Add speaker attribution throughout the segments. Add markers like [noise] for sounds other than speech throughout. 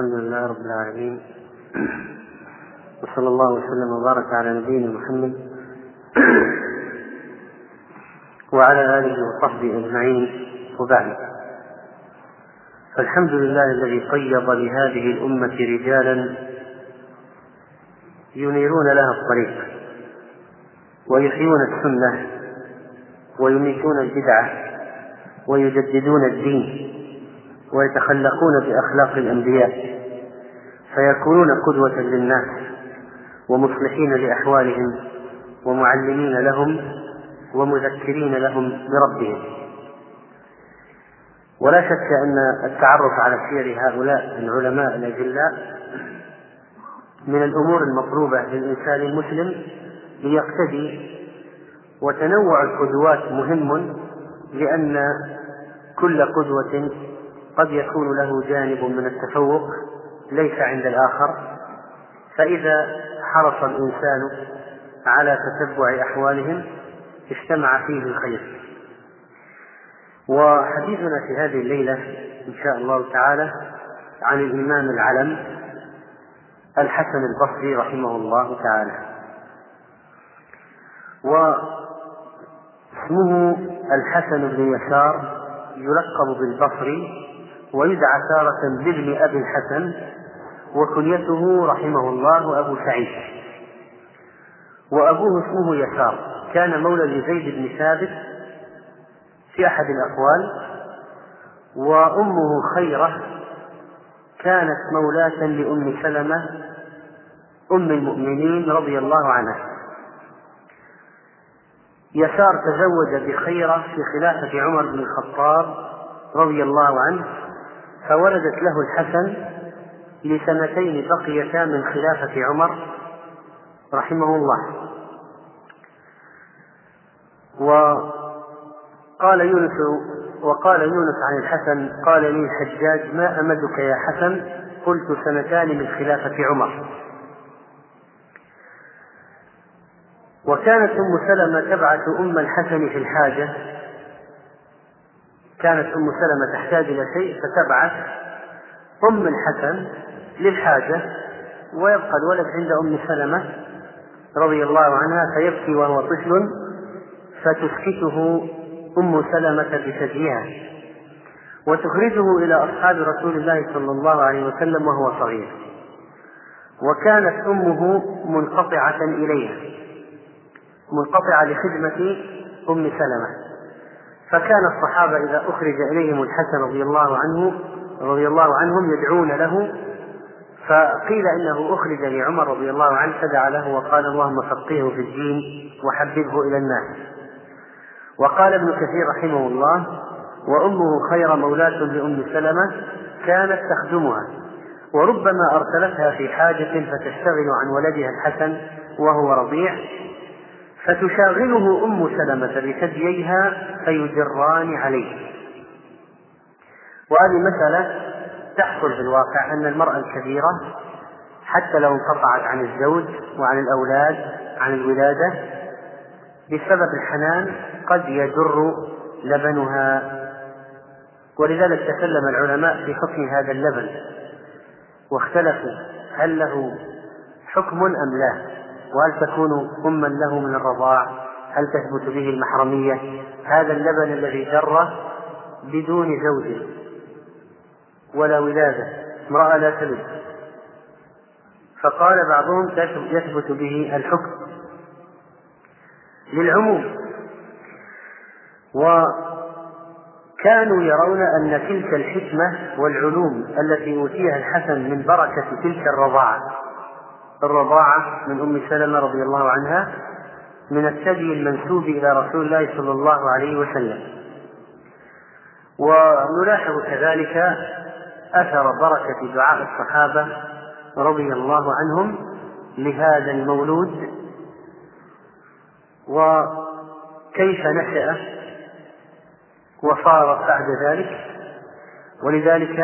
Speaker 1: الحمد لله رب العالمين. [clears throat] وصلى الله وسلم وبارك على نبينا محمد. [clears throat] وعلى آله وصحبه أجمعين. وبعد. فالحمد لله الذي قيض لهذه الأمة رجالا ينيرون لها الطريق ويحيون السنة ويميتون البدعة ويجددون الدين. ويتخلقون بأخلاق الأنبياء فيكونون قدوة للناس ومصلحين لأحوالهم ومعلمين لهم ومذكرين لهم بربهم. ولا شك أن التعرف على سير هؤلاء العلماء الأجلاء من الأمور المطلوبة للإنسان المسلم ليقتدي وتنوع القدوات مهم لأن كل قدوة قد يكون له جانب من التفوق ليس عند الآخر فإذا حرص الإنسان على تتبع أحوالهم اجتمع فيه الخير. وحديثنا في هذه الليلة إن شاء الله تعالى عن الإمام العلم الحسن البصري رحمه الله تعالى. واسمه الحسن بن يسار يلقب بالبصري ويدعى تارة بابن أبي الحسن وكنيته رحمه الله أبو سعيد. وأبوه اسمه يسار. كان مولى لزيد بن ثابت في أحد الأقوال. وأمه خيرة كانت مولاة لأم سلمة أم المؤمنين رضي الله عنها. يسار تزوج بخيرة في خلافة عمر بن الخطاب رضي الله عنه. فولدت له الحسن لسنتين بقيتا من خلافة عمر رحمه الله. وقال يونس وقال يونس عن الحسن قال لي الحجاج ما أمدك يا حسن؟ قلت سنتان من خلافة عمر. وكانت أم سلمة تبعث أم الحسن في الحاجة كانت أم سلمة تحتاج إلى شيء فتبعث أم الحسن للحاجة ويبقى الولد عند أم سلمة رضي الله عنها فيبكي وهو طفل فتسكته أم سلمة بثديها وتخرجه إلى أصحاب رسول الله صلى الله عليه وسلم وهو صغير وكانت أمه منقطعة إليها منقطعة لخدمة أم سلمة. فكان الصحابة إذا أخرج إليهم الحسن رضي الله عنه رضي الله عنهم يدعون له فقيل إنه أخرج لعمر رضي الله عنه فدعا له وقال اللهم فقهه في الدين وحببه إلى الناس. وقال ابن كثير رحمه الله وأمه خير مولاة لأم سلمة كانت تخدمها وربما أرسلتها في حاجة فتشتغل عن ولدها الحسن وهو رضيع فتشاغله أم سلمة بثدييها فيجران عليه. وهذه مسألة تحصل في الواقع أن المرأة الكبيرة حتى لو انقطعت عن الزوج وعن الأولاد عن الولادة بسبب الحنان قد يجر لبنها. ولذلك تكلم العلماء في حكم هذا اللبن واختلفوا هل له حكم أم لا. وهل تكون أما له من الرضاع؟ هل تثبت به المحرمية؟ هذا اللبن الذي جر بدون زوج ولا ولادة امرأة لا تلد. فقال بعضهم يثبت به الحكم للعموم. وكانوا يرون أن تلك الحكمة والعلوم التي أوتيها الحسن من بركة تلك الرضاعة الرضاعة من أم سلمة رضي الله عنها من الثدي المنسوب إلى رسول الله صلى الله عليه وسلم. ونلاحظ كذلك أثر بركة دعاء الصحابة رضي الله عنهم لهذا المولود. وكيف نشأ وصار بعد ذلك؟ ولذلك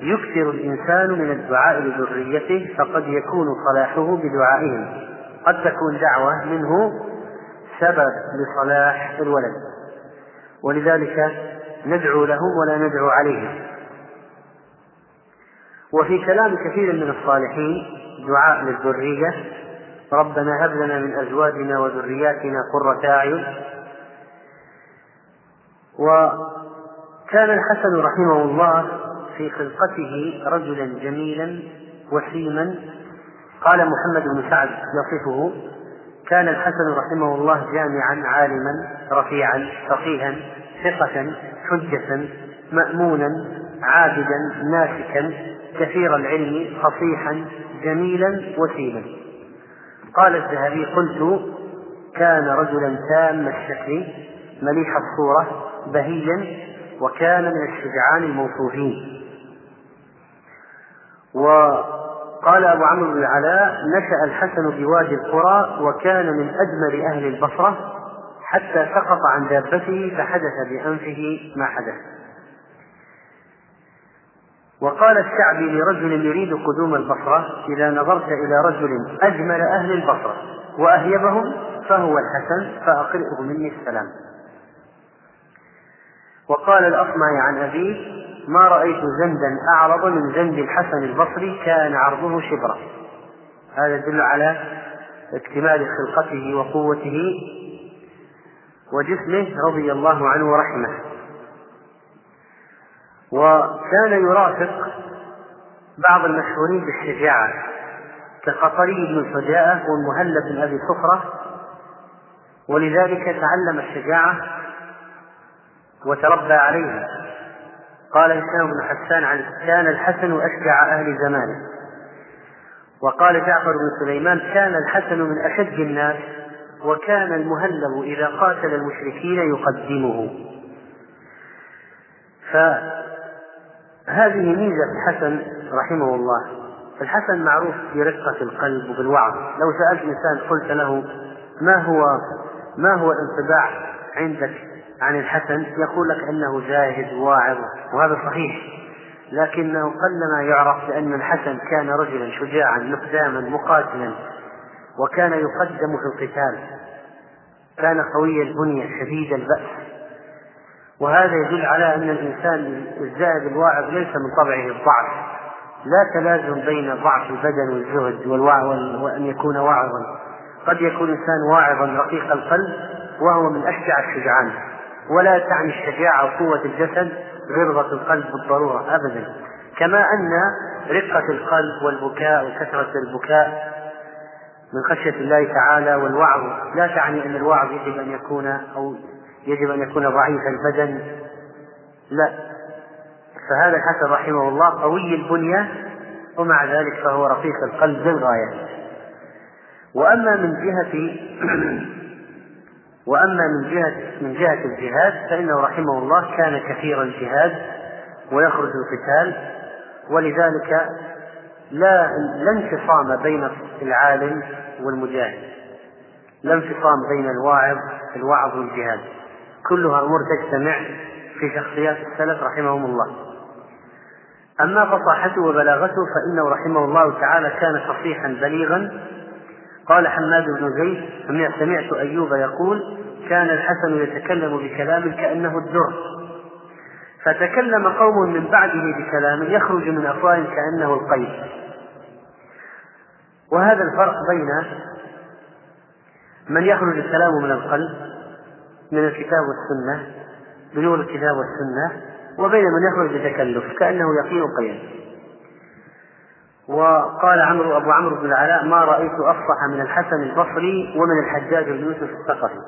Speaker 1: يكثر الإنسان من الدعاء لذريته فقد يكون صلاحه بدعائهم. قد تكون دعوة منه سبب لصلاح الولد. ولذلك ندعو لهم ولا ندعو عليهم وفي كلام كثير من الصالحين دعاء للذرية. ربنا هب لنا من أزواجنا وذرياتنا قرة أعين. وكان الحسن رحمه الله في خلقته رجلا جميلا وسيما قال محمد بن سعد يصفه كان الحسن رحمه الله جامعا عالما رفيعا فقيها ثقة حجة مأمونا عابدا ناسكا كثير العلم فصيحا جميلا وسيما. قال الذهبي قلت كان رجلا تام الشكل مليح الصورة بهيا وكان من الشجعان الموصوفين. وقال أبو عمرو بن العلاء نشأ الحسن بوادي القرى وكان من أجمل أهل البصرة حتى سقط عن دابته فحدث بأنفه ما حدث. وقال الشعبي لرجل يريد قدوم البصرة إذا نظرت إلى رجل أجمل أهل البصرة وأهيبهم فهو الحسن فأقرئه مني السلام. وقال الأصمعي عن أبيه ما رأيت زندا أعرض من زند الحسن البصري كان عرضه شبرا. هذا يدل على اكتمال خلقته وقوته وجسمه رضي الله عنه ورحمه. وكان يرافق بعض المشهورين بالشجاعة كقطري بن الفجاءة والمهلب بن أبي صخرة ولذلك تعلم الشجاعة وتربى عليها. قال هشام بن حسان عن كان الحسن أشجع أهل زمانه. وقال جعفر بن سليمان كان الحسن من أشج الناس وكان المهلب إذا قاتل المشركين يقدمه. فهذه ميزة الحسن رحمه الله. الحسن معروف برقة القلب وبالوعظ. لو سألت إنسان قلت له ما هو ما هو الانطباع عندك؟ عن الحسن يقول لك أنه زاهد واعظ وهذا صحيح. لكنه قلما يعرف بأن الحسن كان رجلا شجاعا مقداما مقاتلا وكان يقدم في القتال. كان قوي البنية شديد البأس. وهذا يدل على أن الإنسان الزاهد الواعظ ليس من طبعه الضعف. لا تلازم بين ضعف البدن والزهد وأن يكون واعظا. قد يكون الإنسان واعظا رقيق القلب وهو من أشجع الشجعان. ولا تعني الشجاعة وقوة الجسد غلظة القلب بالضرورة أبدا. كما أن رقة القلب والبكاء وكثرة البكاء من خشية الله تعالى والوعظ. لا تعني أن الوعظ يجب أن يكون أو يجب أن يكون ضعيف البدن. لا. فهذا الحسن رحمه الله قوي البنية ومع ذلك فهو رقيق القلب للغاية. وأما من جهة [clears throat] وأما من جهة من جهة الجهاد فإنه رحمه الله كان كثير الجهاد ويخرج القتال ولذلك لا لا انفصام بين العالم والمجاهد. لا انفصام بين الواعظ الوعظ والجهاد. كلها أمور تجتمع في شخصيات السلف رحمهم الله. أما فصاحته وبلاغته فإنه رحمه الله تعالى كان فصيحا بليغا. قال حماد بن زيد سمعت أيوب يقول كان الحسن يتكلم بكلام كأنه الدر فتكلم قوم من بعده بكلام يخرج من أفواههم كأنه القيد. وهذا الفرق بين من يخرج الكلام من القلب من الكتاب والسنة بنور الكتاب والسنة وبين من يخرج بتكلف كأنه يقين قيم وقال عمرو أبو عمرو بن العلاء ما رأيت أفصح من الحسن البصري ومن الحجاج بن يوسف الثقفي.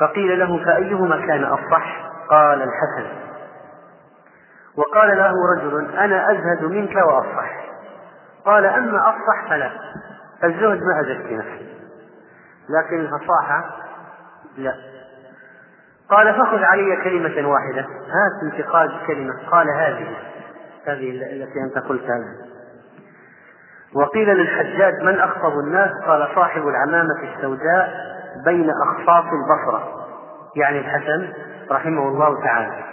Speaker 1: فقيل له فأيهما كان أفصح؟ قال الحسن. وقال له رجل أنا أزهد منك وأفصح. قال أما أفصح فلا الزهد ما أزهد في نفسي. لكن الفصاحة لا. قال فخذ علي كلمة واحدة. هات انتقاد كلمة. قال هذه هذه التي أنت قلتها. وقيل للحجاج من أخطب الناس؟ قال صاحب العمامة السوداء. بين أخصاص البصرة. يعني الحسن رحمه الله تعالى.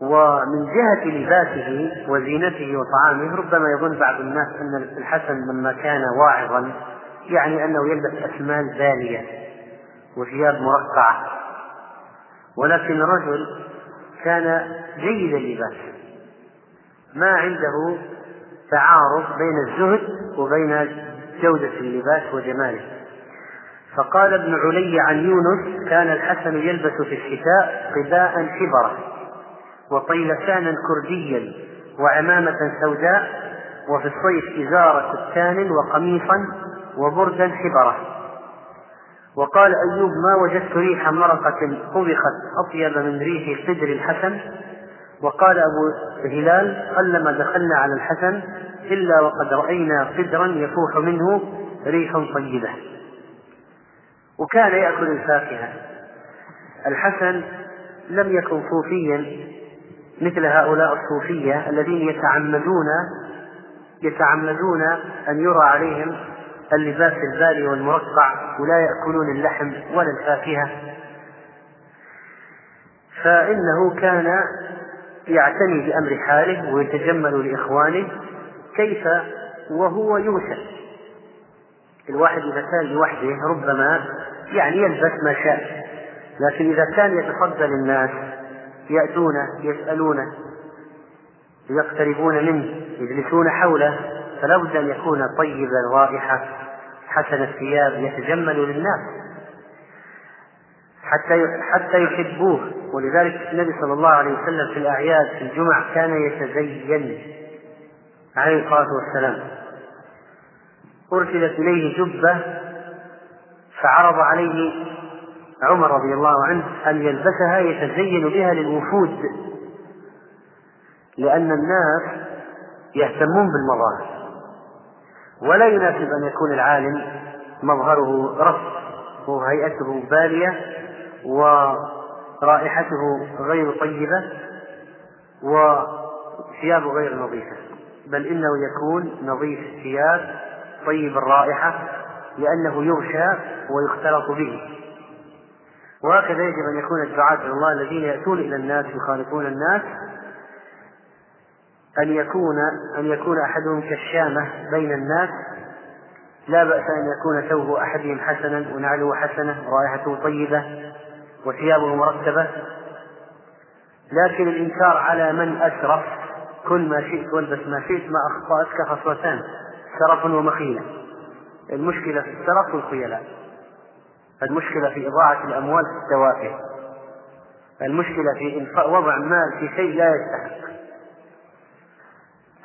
Speaker 1: ومن جهة لباسه وزينته وطعامه ربما يظن بعض الناس أن الحسن لما كان واعظا يعني أنه يلبس أسمال بالية وثياب مرقعة. ولكن الرجل كان جيد اللباس. ما عنده تعارض بين الزهد وبين جودة اللباس وجماله. فقال ابن علي عن يونس كان الحسن يلبس في الشتاء قباء حبرة وطيلسانا كرديا وعمامة سوداء وفي الصيف إزار كتان وقميصا وبردا حبرة وقال أيوب ما وجدت ريح مرقة طبخت أطيب من ريح قدر الحسن. وقال أبو هلال قلما دخلنا على الحسن إلا وقد رأينا قدرا يفوح منه ريح طيبة. وكان يأكل الفاكهة. الحسن لم يكن صوفيا مثل هؤلاء الصوفية الذين يتعمدون يتعمدون أن يرى عليهم اللباس البالي والمرقع ولا يأكلون اللحم ولا الفاكهة. فإنه كان يعتني بأمر حاله ويتجمل لإخوانه كيف وهو يوسف الواحد إذا كان لوحده ربما يعني يلبس ما شاء. لكن إذا كان يتفضل الناس يأتونه يسألونه يقتربون منه يجلسون حوله فلا بد أن يكون طيب الرائحة حسن الثياب يتجمل للناس. حتى حتى يحبوه. ولذلك النبي صلى الله عليه وسلم في الأعياد في الجمع كان يتزين عليه الصلاة والسلام. أرسلت إليه جبة فعرض عليه عمر رضي الله عنه أن يلبسها يتزين بها للوفود لأن الناس يهتمون بالمظاهر. ولا يناسب أن يكون العالم مظهره رف وهيئته بالية ورائحته غير طيبة وثيابه غير نظيفة. بل إنه يكون نظيف الثياب طيب الرائحة لأنه يغشى ويختلط به. وهكذا يجب أن يكون الدعاة إلى الله الذين يأتون إلى الناس يخالطون الناس أن يكون أن يكون أحدهم كالشامة بين الناس. لا بأس أن يكون ثوب أحدهم حسنا ونعله حسنة ورائحته طيبة وثيابه مرتبة. لكن الإنكار على من أسرف كل ما شئت والبس ما شئت ما أخطأتك خصلتان سرف ومخيلة. المشكلة في السرف والخيلاء. المشكلة في إضاعة الأموال في التوافه المشكلة في وضع مال في شيء لا يستحق.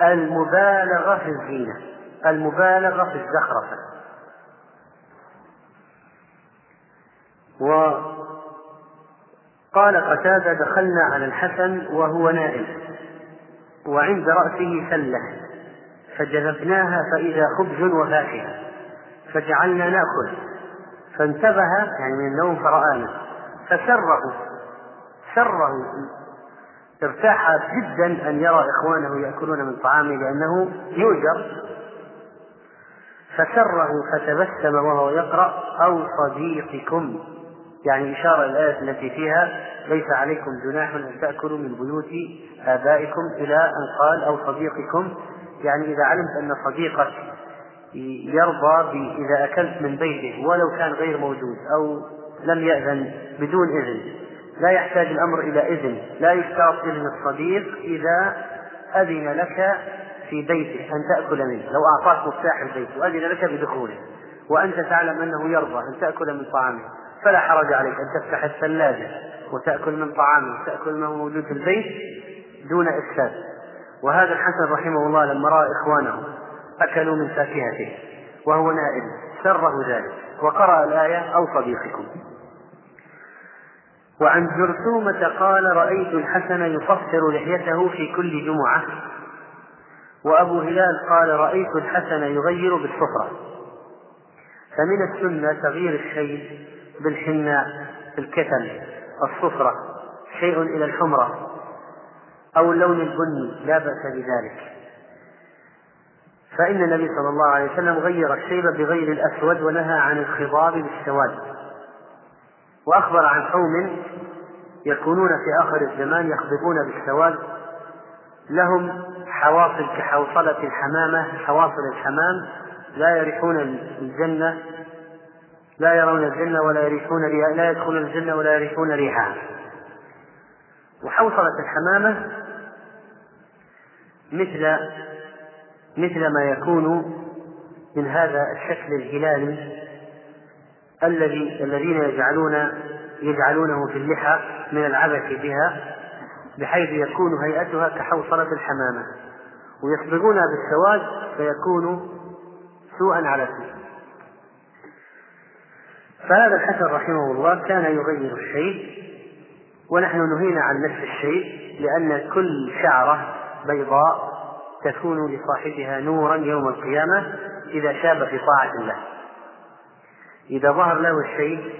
Speaker 1: المبالغة في الزينة. المبالغة في الزخرفة. وقال قتادة دخلنا على الحسن وهو نائم وعند رأسه سلة فجذبناها فإذا خبز وفاكهة. فجعلنا نأكل. فانتبه يعني من النوم فرآنا. فسره سره ارتاح جدا أن يرى إخوانه يأكلون من طعامه لأنه يؤجر. فسره فتبسم وهو يقرأ أو صديقكم. يعني إشارة الآية التي فيها ليس عليكم جناح أن تأكلوا من بيوت آبائكم إلى أن قال أو صديقكم. يعني إذا علمت أن صديقك يرضى إذا أكلت من بيته ولو كان غير موجود أو لم يأذن بدون إذن. لا يحتاج الأمر إلى إذن. لا يشترط إذن الصديق إذا أذن لك في بيته أن تأكل منه. لو أعطاك مفتاح البيت وأذن لك بدخوله. وأنت تعلم أنه يرضى أن تأكل من طعامه. فلا حرج عليك أن تفتح الثلاجة وتأكل من طعامه وتأكل ما هو موجود في البيت دون إفساد. وهذا الحسن رحمه الله لما رأى إخوانه أكلوا من فاكهته وهو نائم. سره ذلك. وقرأ الآية أو صديقكم. وعن جرثومة قال رأيت الحسن يصفر لحيته في كل جمعة. وأبو هلال قال رأيت الحسن يغير بالصفرة فمن السنة تغيير الشيء بالحناء الكتل الصفرة شيء إلى الحمرة أو اللون البني لا بأس بذلك. فإن النبي صلى الله عليه وسلم غير الشيب بغير الأسود ونهى عن الخضاب بالسواد. وأخبر عن قوم يكونون في آخر الزمان يخضبون بالسواد. لهم حواصل كحوصلة الحمامة حواصل الحمام. لا يريحون الجنة لا يرون الجنة ولا يريحون لا يدخلون الجنة ولا يريحون ريحها وحوصلة الحمامة مثل مثل ما يكون من هذا الشكل الهلالي الذي الذين يجعلون يجعلونه في اللحى من العبث بها بحيث يكون هيئتها كحوصلة الحمامة. ويصبغونها بالسواد فيكون سوءا على سوء. فهذا الحسن رحمه الله كان يغير الشيء ونحن نهينا عن نفس الشيء لأن كل شعرة بيضاء تكون لصاحبها نورا يوم القيامة إذا شاب في طاعة الله. إذا ظهر له الشيء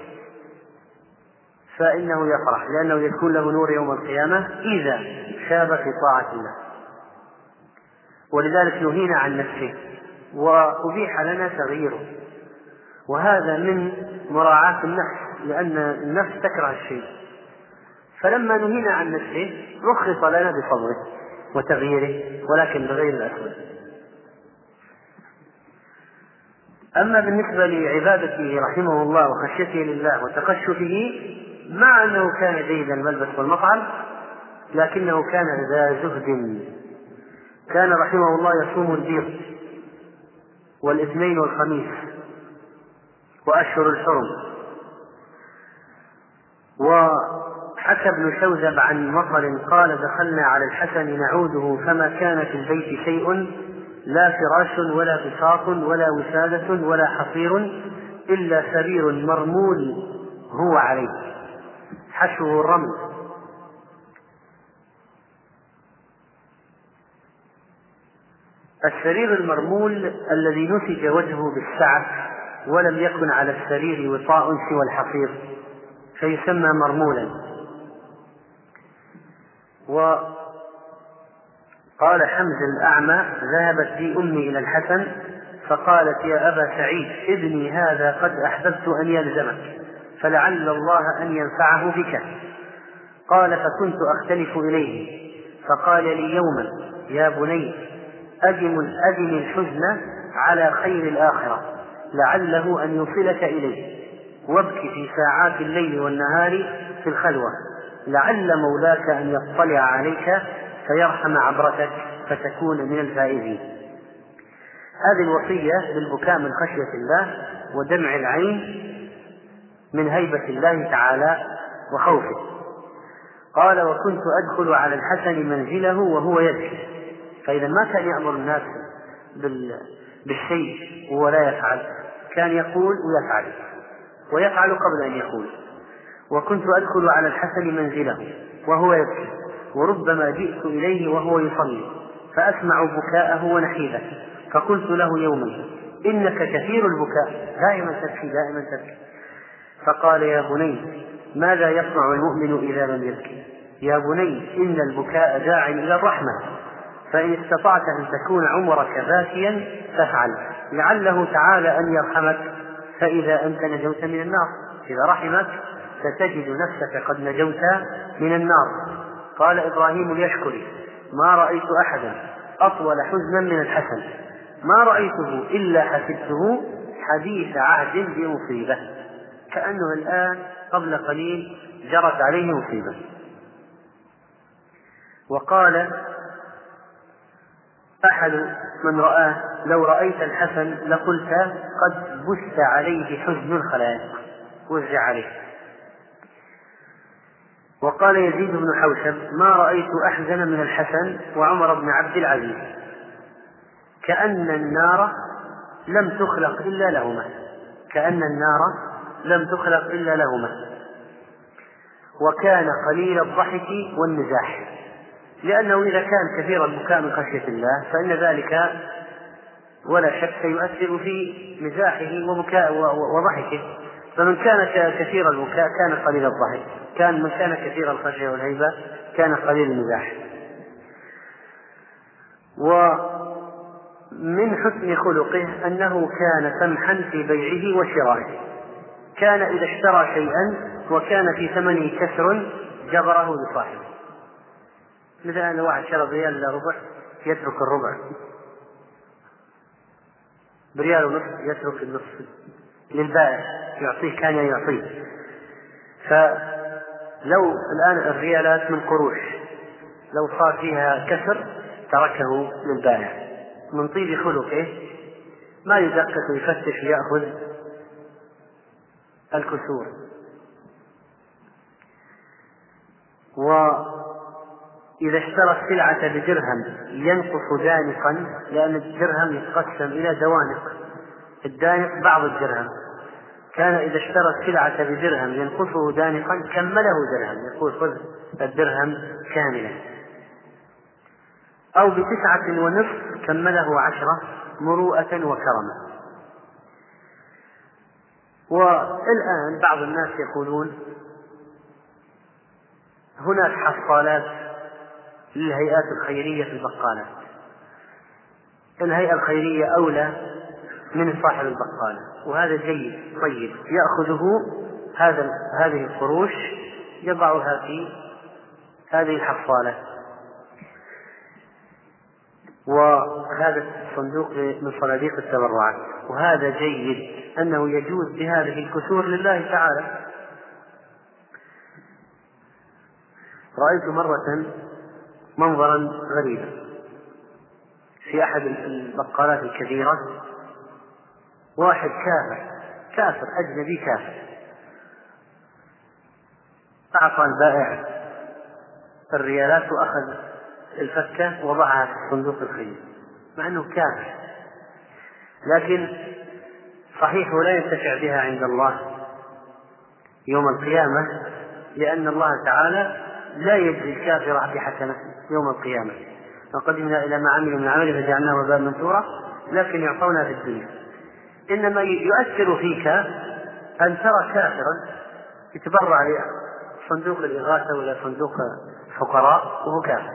Speaker 1: فإنه يفرح لأنه يكون له نور يوم القيامة إذا شاب في طاعة الله. ولذلك نهينا عن نفسه وأبيح لنا تغييره. وهذا من مراعاة النفس لأن النفس تكره الشيء. فلما نهينا عن نفسه رخص لنا بفضله. وتغييره ولكن بغير الأسود. أما بالنسبة لعبادته رحمه الله وخشيته لله وتقشفه مع أنه كان جيد الملبس والمطعم لكنه كان ذا زهد. كان رحمه الله يصوم البيض والإثنين والخميس وأشهر الحرم. وحكى ابن شوذب عن مطر قال دخلنا على الحسن نعوده فما كان في البيت شيء لا فراش ولا بساط ولا وسادة ولا حصير إلا سرير مرمول هو عليه. حشوه الرمل. السرير المرمول الذي نسج وجهه بالسعف ولم يكن على السرير وطاء سوى الحصير فيسمى مرمولا. قال حمزة الأعمى ذهبت بي أمي إلى الحسن فقالت يا أبا سعيد ابني هذا قد أحببت أن يلزمك فلعل الله أن ينفعه بك. قال فكنت أختلف إليه فقال لي يوما يا بني أدم أدم الحزن على خير الآخرة لعله أن يوصلك إليه وابك في ساعات الليل والنهار في الخلوة. لعل مولاك أن يطلع عليك فيرحم عبرتك فتكون من الفائزين. هذه الوصية بالبكاء من خشية الله ودمع العين من هيبة الله تعالى وخوفه. قال وكنت أدخل على الحسن منزله وهو يبكي فإذا ما كان يأمر الناس بالشيء وهو لا يفعل كان يقول ويفعل ويفعل قبل أن يقول. وكنت أدخل على الحسن منزله وهو يبكي وربما جئت إليه وهو يصلي فأسمع بكاءه ونحيبه فقلت له يوما إنك كثير البكاء دائما تبكي دائما تبكي. فقال يا بني ماذا يصنع المؤمن إذا لم يبكي؟ يا بني إن البكاء داع إلى الرحمة فإن استطعت أن تكون عمرك باكيا فافعل لعله تعالى أن يرحمك فإذا أنت نجوت من النار إذا رحمك ستجد نفسك قد نجوت من النار. قال إبراهيم اليشكري ما رأيت أحدا أطول حزنا من الحسن. ما رأيته إلا حسبته حديث عهد بمصيبة. كأنه الآن قبل قليل جرت عليه مصيبة. وقال أحد من رآه لو رأيت الحسن لقلت قد بث عليه حزن الخلائق. وزع عليه. وقال يزيد بن حوشب ما رأيت أحزن من الحسن وعمر بن عبد العزيز. كأن النار لم تخلق إلا لهما. كأن النار لم تخلق إلا لهما. وكان قليل الضحك والمزاح لأنه إذا كان كثير البكاء من خشية الله فإن ذلك ولا شك سيؤثر في مزاحه وبكاء وضحكه. فمن كان كثير البكاء كان قليل الضحك كان من كان كثير الخشية والهيبة كان قليل المزاح ومن حسن خلقه أنه كان سمحا في بيعه وشرائه. كان إذا اشترى شيئا وكان في ثمنه كسر جبره لصاحبه. مثل أن واحد شرى بريال إلا ربع يترك الربع. بريال ونصف يترك النصف للبائع. يعطيه كان يعطيه. فلو الآن الريالات من قروش لو صار فيها كسر تركه للبائع من طيب خلقه ما يدقق ويفتش ويأخذ الكسور. وإذا اشترى السلعة بدرهم ينقص دانقا لأن الدرهم يتقسم إلى دوانق. الدانق بعض الدرهم. كان إذا اشترى السلعة بدرهم ينقصه دانقا كمله درهم. يقول خذ الدرهم كاملا. أو بتسعة ونصف كمله عشرة مروءة وكرما والآن بعض الناس يقولون هناك حصالات للهيئات الخيرية في البقالات. الهيئة الخيرية أولى من صاحب البقالة. وهذا جيد طيب. يأخذه هذا هذه القروش يضعها في هذه الحصالة. وهذا الصندوق من صناديق التبرعات. وهذا جيد أنه يجوز بهذه الكسور لله تعالى. رأيت مرة منظرا غريبا في أحد البقالات الكبيرة. واحد كافر كافر أجنبي كافر. أعطى البائع الريالات وأخذ الفكة وضعها في الصندوق الخير مع أنه كافر. لكن صحيح لا ينتفع بها عند الله يوم القيامة لأن الله تعالى لا يجزي الكافر بحسنة يوم القيامة. وقدمنا إلى ما عملوا من عمل فجعلناه وباء منثورا لكن يعطونا في الدنيا. إنما يؤثر فيك أن ترى كافرا يتبرع لصندوق الإغاثة ولا صندوق الفقراء وهو كافر.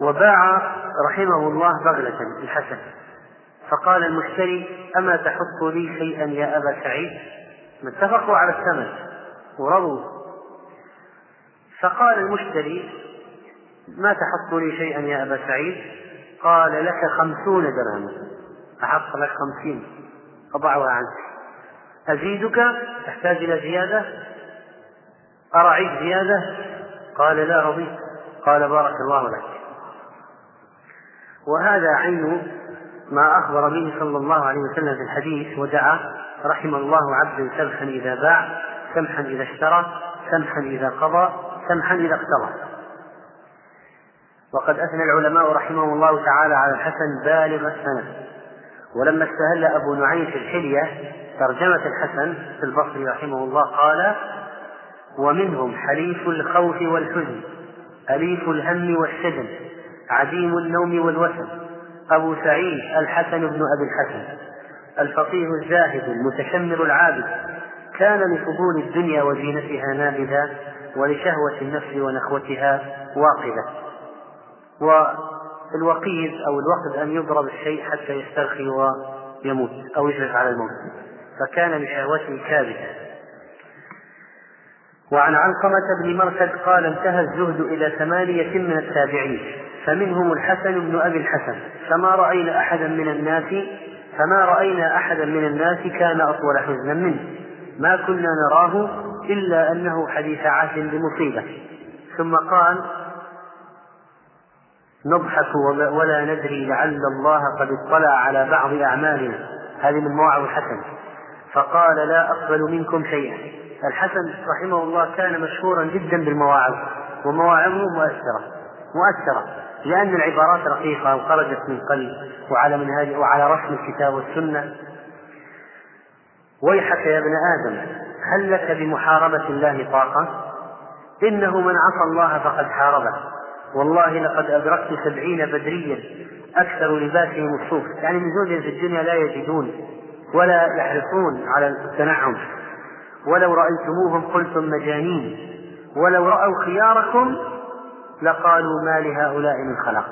Speaker 1: وباع رحمه الله بغلة الحسن فقال المشتري أما تحط لي شيئا يا أبا سعيد؟ اتفقوا على الثمن ورضوا. فقال المشتري ما تحط لي شيئا يا أبا سعيد؟ قال لك خمسون درهما. أحط لك خمسين. أضعها عنك. أزيدك؟ تحتاج إلى زيادة؟ أرعيك زيادة؟ قال لا رضيت قال بارك الله لك. وهذا عين ما أخبر به صلى الله عليه وسلم في الحديث ودعا رحم الله عبدا سمحا إذا باع سمحا إذا اشترى سمحا إذا قضى سمحا إذا اقتضى. وقد أثنى العلماء رحمهم الله تعالى على الحسن بالغ السنة ولما استهل أبو نعيم في الحلية ترجمة الحسن في البصري رحمه الله قال ومنهم حليف الخوف والحزن أليف الهم والشجن عديم النوم والوسن أبو سعيد الحسن بن أبي الحسن الفقيه الزاهد المتشمر العابد كان لفضول الدنيا وزينتها نابذا ولشهوة النفس ونخوتها واقدة والوقيد أو الوقد أن يضرب الشيء حتى يسترخي ويموت أو يجلس على الموت. فكان لشهوته كاذبة. وعن علقمة بن مرثد قال انتهى الزهد إلى ثمانية من التابعين. فمنهم الحسن بن أبي الحسن. فما رأينا أحدا من الناس فما رأينا أحدا من الناس كان أطول حزنا منه. ما كنا نراه إلا أنه حديث عهد بمصيبة ثم قال نضحك ولا ندري لعل الله قد اطلع على بعض أعمالنا. هذه من مواعظ الحسن. فقال لا أقبل منكم شيئا. الحسن رحمه الله كان مشهورا جدا بالمواعظ ومواعظه مؤثرة مؤثرة لأن العبارات رقيقة وخرجت من قلب وعلى منهاج وعلى رسم الكتاب والسنة. ويحك يا ابن آدم هل لك بمحاربة الله طاقة؟ إنه من عصى الله فقد حاربه. والله لقد أدركت سبعين بدريا أكثر لباسهم الصوف. يعني من زوج في الدنيا لا يجدون ولا يحرصون على التنعم. ولو رأيتموهم قلتم مجانين. ولو رأوا خياركم لقالوا ما لهؤلاء من خلق.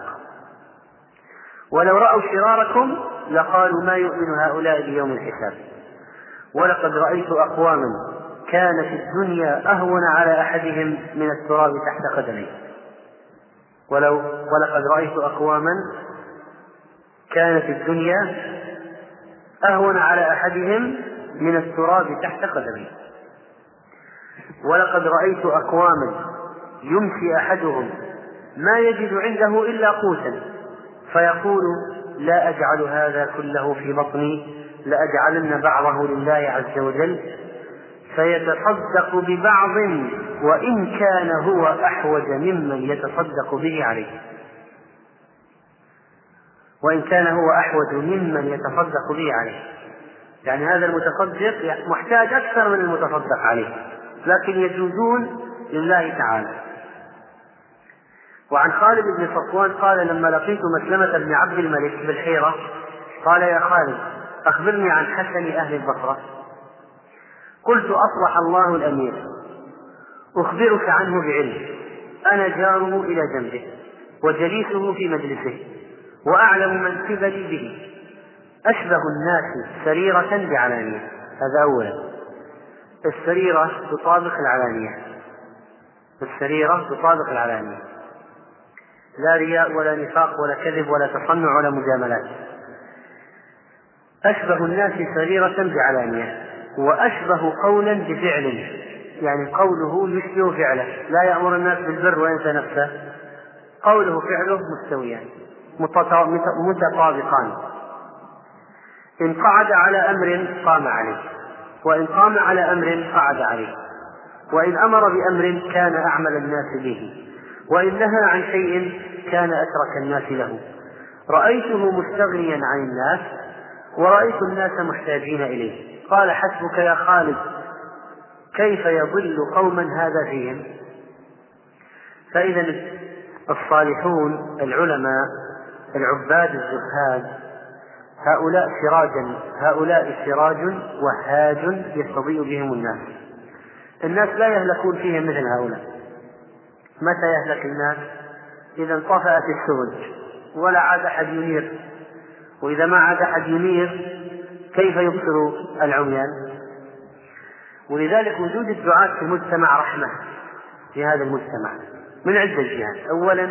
Speaker 1: ولو رأوا شراركم لقالوا ما يؤمن هؤلاء بيوم الحساب. ولقد رأيت أقواما كان في الدنيا أهون على أحدهم من التراب تحت قدميه. ولو ولقد رأيت أقواما كان في الدنيا أهون على أحدهم من التراب تحت قدميه ولقد رأيت أقواما يمشي أحدهم ما يجد عنده إلا قوتا فيقول لا أجعل هذا كله في بطني لأجعلن بعضه لله عز وجل فيتصدق ببعض وإن كان هو أحوج ممن يتصدق به عليه. وإن كان هو أحوج ممن يتصدق به عليه. يعني هذا المتصدق محتاج أكثر من المتصدق عليه لكن يجوزون لله تعالى. وعن خالد بن صفوان قال لما لقيت مسلمة بن عبد الملك بالحيرة قال يا خالد أخبرني عن حسن أهل البصرة. قلت أصلح الله الأمير. أخبرك عنه بعلم. أنا جاره إلى جنبه وجليسه في مجلسه وأعلم من قبلي به. أشبه الناس سريرة بعلانية. هذا أولا. السريرة تطابق العلانية. السريرة تطابق العلانية. لا رياء ولا نفاق ولا كذب ولا تصنع ولا مجاملات. أشبه الناس سريرة بعلانية. وأشبه قولا بفعل يعني قوله يشبه فعله لا يأمر الناس بالبر وينسى نفسه. قوله فعله مستويان متطابقان. إن قعد على أمر قام عليه وإن قام على أمر قعد عليه. وإن أمر بأمر كان أعمل الناس به وإن نهى عن شيء كان أترك الناس له. رأيته مستغنيا عن الناس ورأيت الناس محتاجين إليه. قال حسبك يا خالد كيف يضل قوما هذا فيهم؟ فإذا الصالحون العلماء العباد الزهاد هؤلاء سراجا هؤلاء سراج وهاج يستضيء بهم الناس. الناس لا يهلكون فيهم مثل هؤلاء. متى يهلك الناس؟ إذا انطفأت السرج ولا عاد أحد ينير. وإذا ما عاد أحد ينير كيف يبصر العميان؟ ولذلك وجود الدعاة في المجتمع رحمة في هذا المجتمع. من عدة جهات. أولا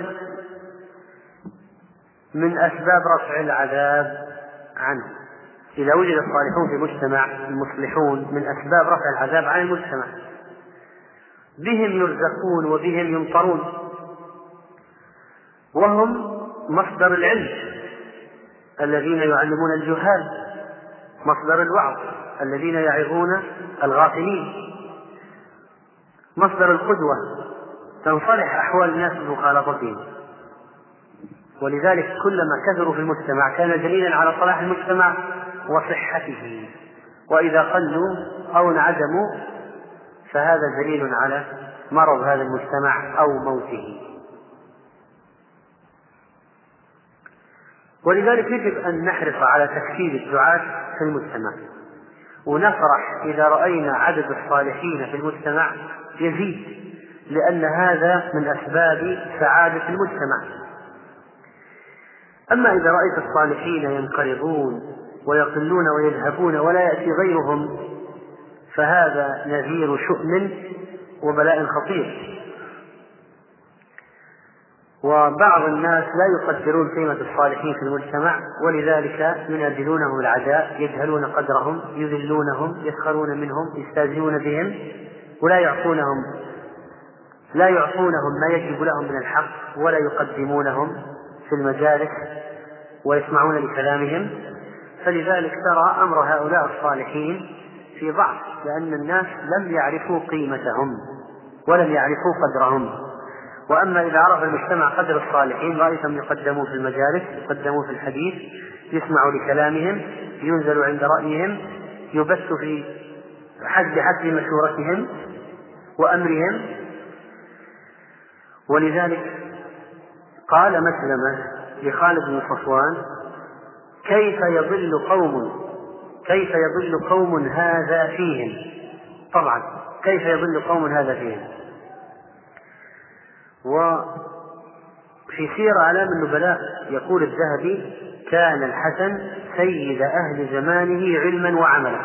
Speaker 1: من أسباب رفع العذاب عنه. إذا وجد الصالحون في المجتمع المصلحون من أسباب رفع العذاب عن المجتمع. بهم يرزقون وبهم يمطرون وهم مصدر العلم الذين يعلمون الجهال. مصدر الوعظ الذين يعظون الغافلين. مصدر القدوة تنصلح أحوال الناس بمخالطتهم ولذلك كلما كثروا في المجتمع كان دليلا على صلاح المجتمع وصحته. وإذا قلوا أو انعدموا فهذا دليل على مرض هذا المجتمع أو موته. ولذلك يجب أن نحرص على تكثير الدعاة في المجتمع. ونفرح إذا رأينا عدد الصالحين في المجتمع يزيد لأن هذا من أسباب سعادة المجتمع. أما إذا رأيت الصالحين ينقرضون ويقلون ويذهبون ولا يأتي غيرهم فهذا نذير شؤم وبلاء خطير. وبعض الناس لا يقدرون قيمة الصالحين في المجتمع ولذلك ينادلونهم العداء يجهلون قدرهم يذلونهم يسخرون منهم يستهزئون بهم ولا يعطونهم لا يعطونهم ما يجب لهم من الحق ولا يقدمونهم في المجالس ويسمعون لكلامهم. فلذلك ترى أمر هؤلاء الصالحين في ضعف لأن الناس لم يعرفوا قيمتهم ولم يعرفوا قدرهم. وأما إذا عرف المجتمع قدر الصالحين رأيتهم يقدمون في المجالس يقدمون في الحديث يسمع لكلامهم ينزل عند رأيهم يبث في حد حسب مشورتهم وأمرهم. ولذلك قال مسلمة لخالد بن صفوان كيف يضل قوم كيف يضل قوم هذا فيهم؟ طبعا كيف يضل قوم هذا فيهم؟ وفي سير أعلام النبلاء يقول الذهبي كان الحسن سيد أهل زمانه علما وعملا.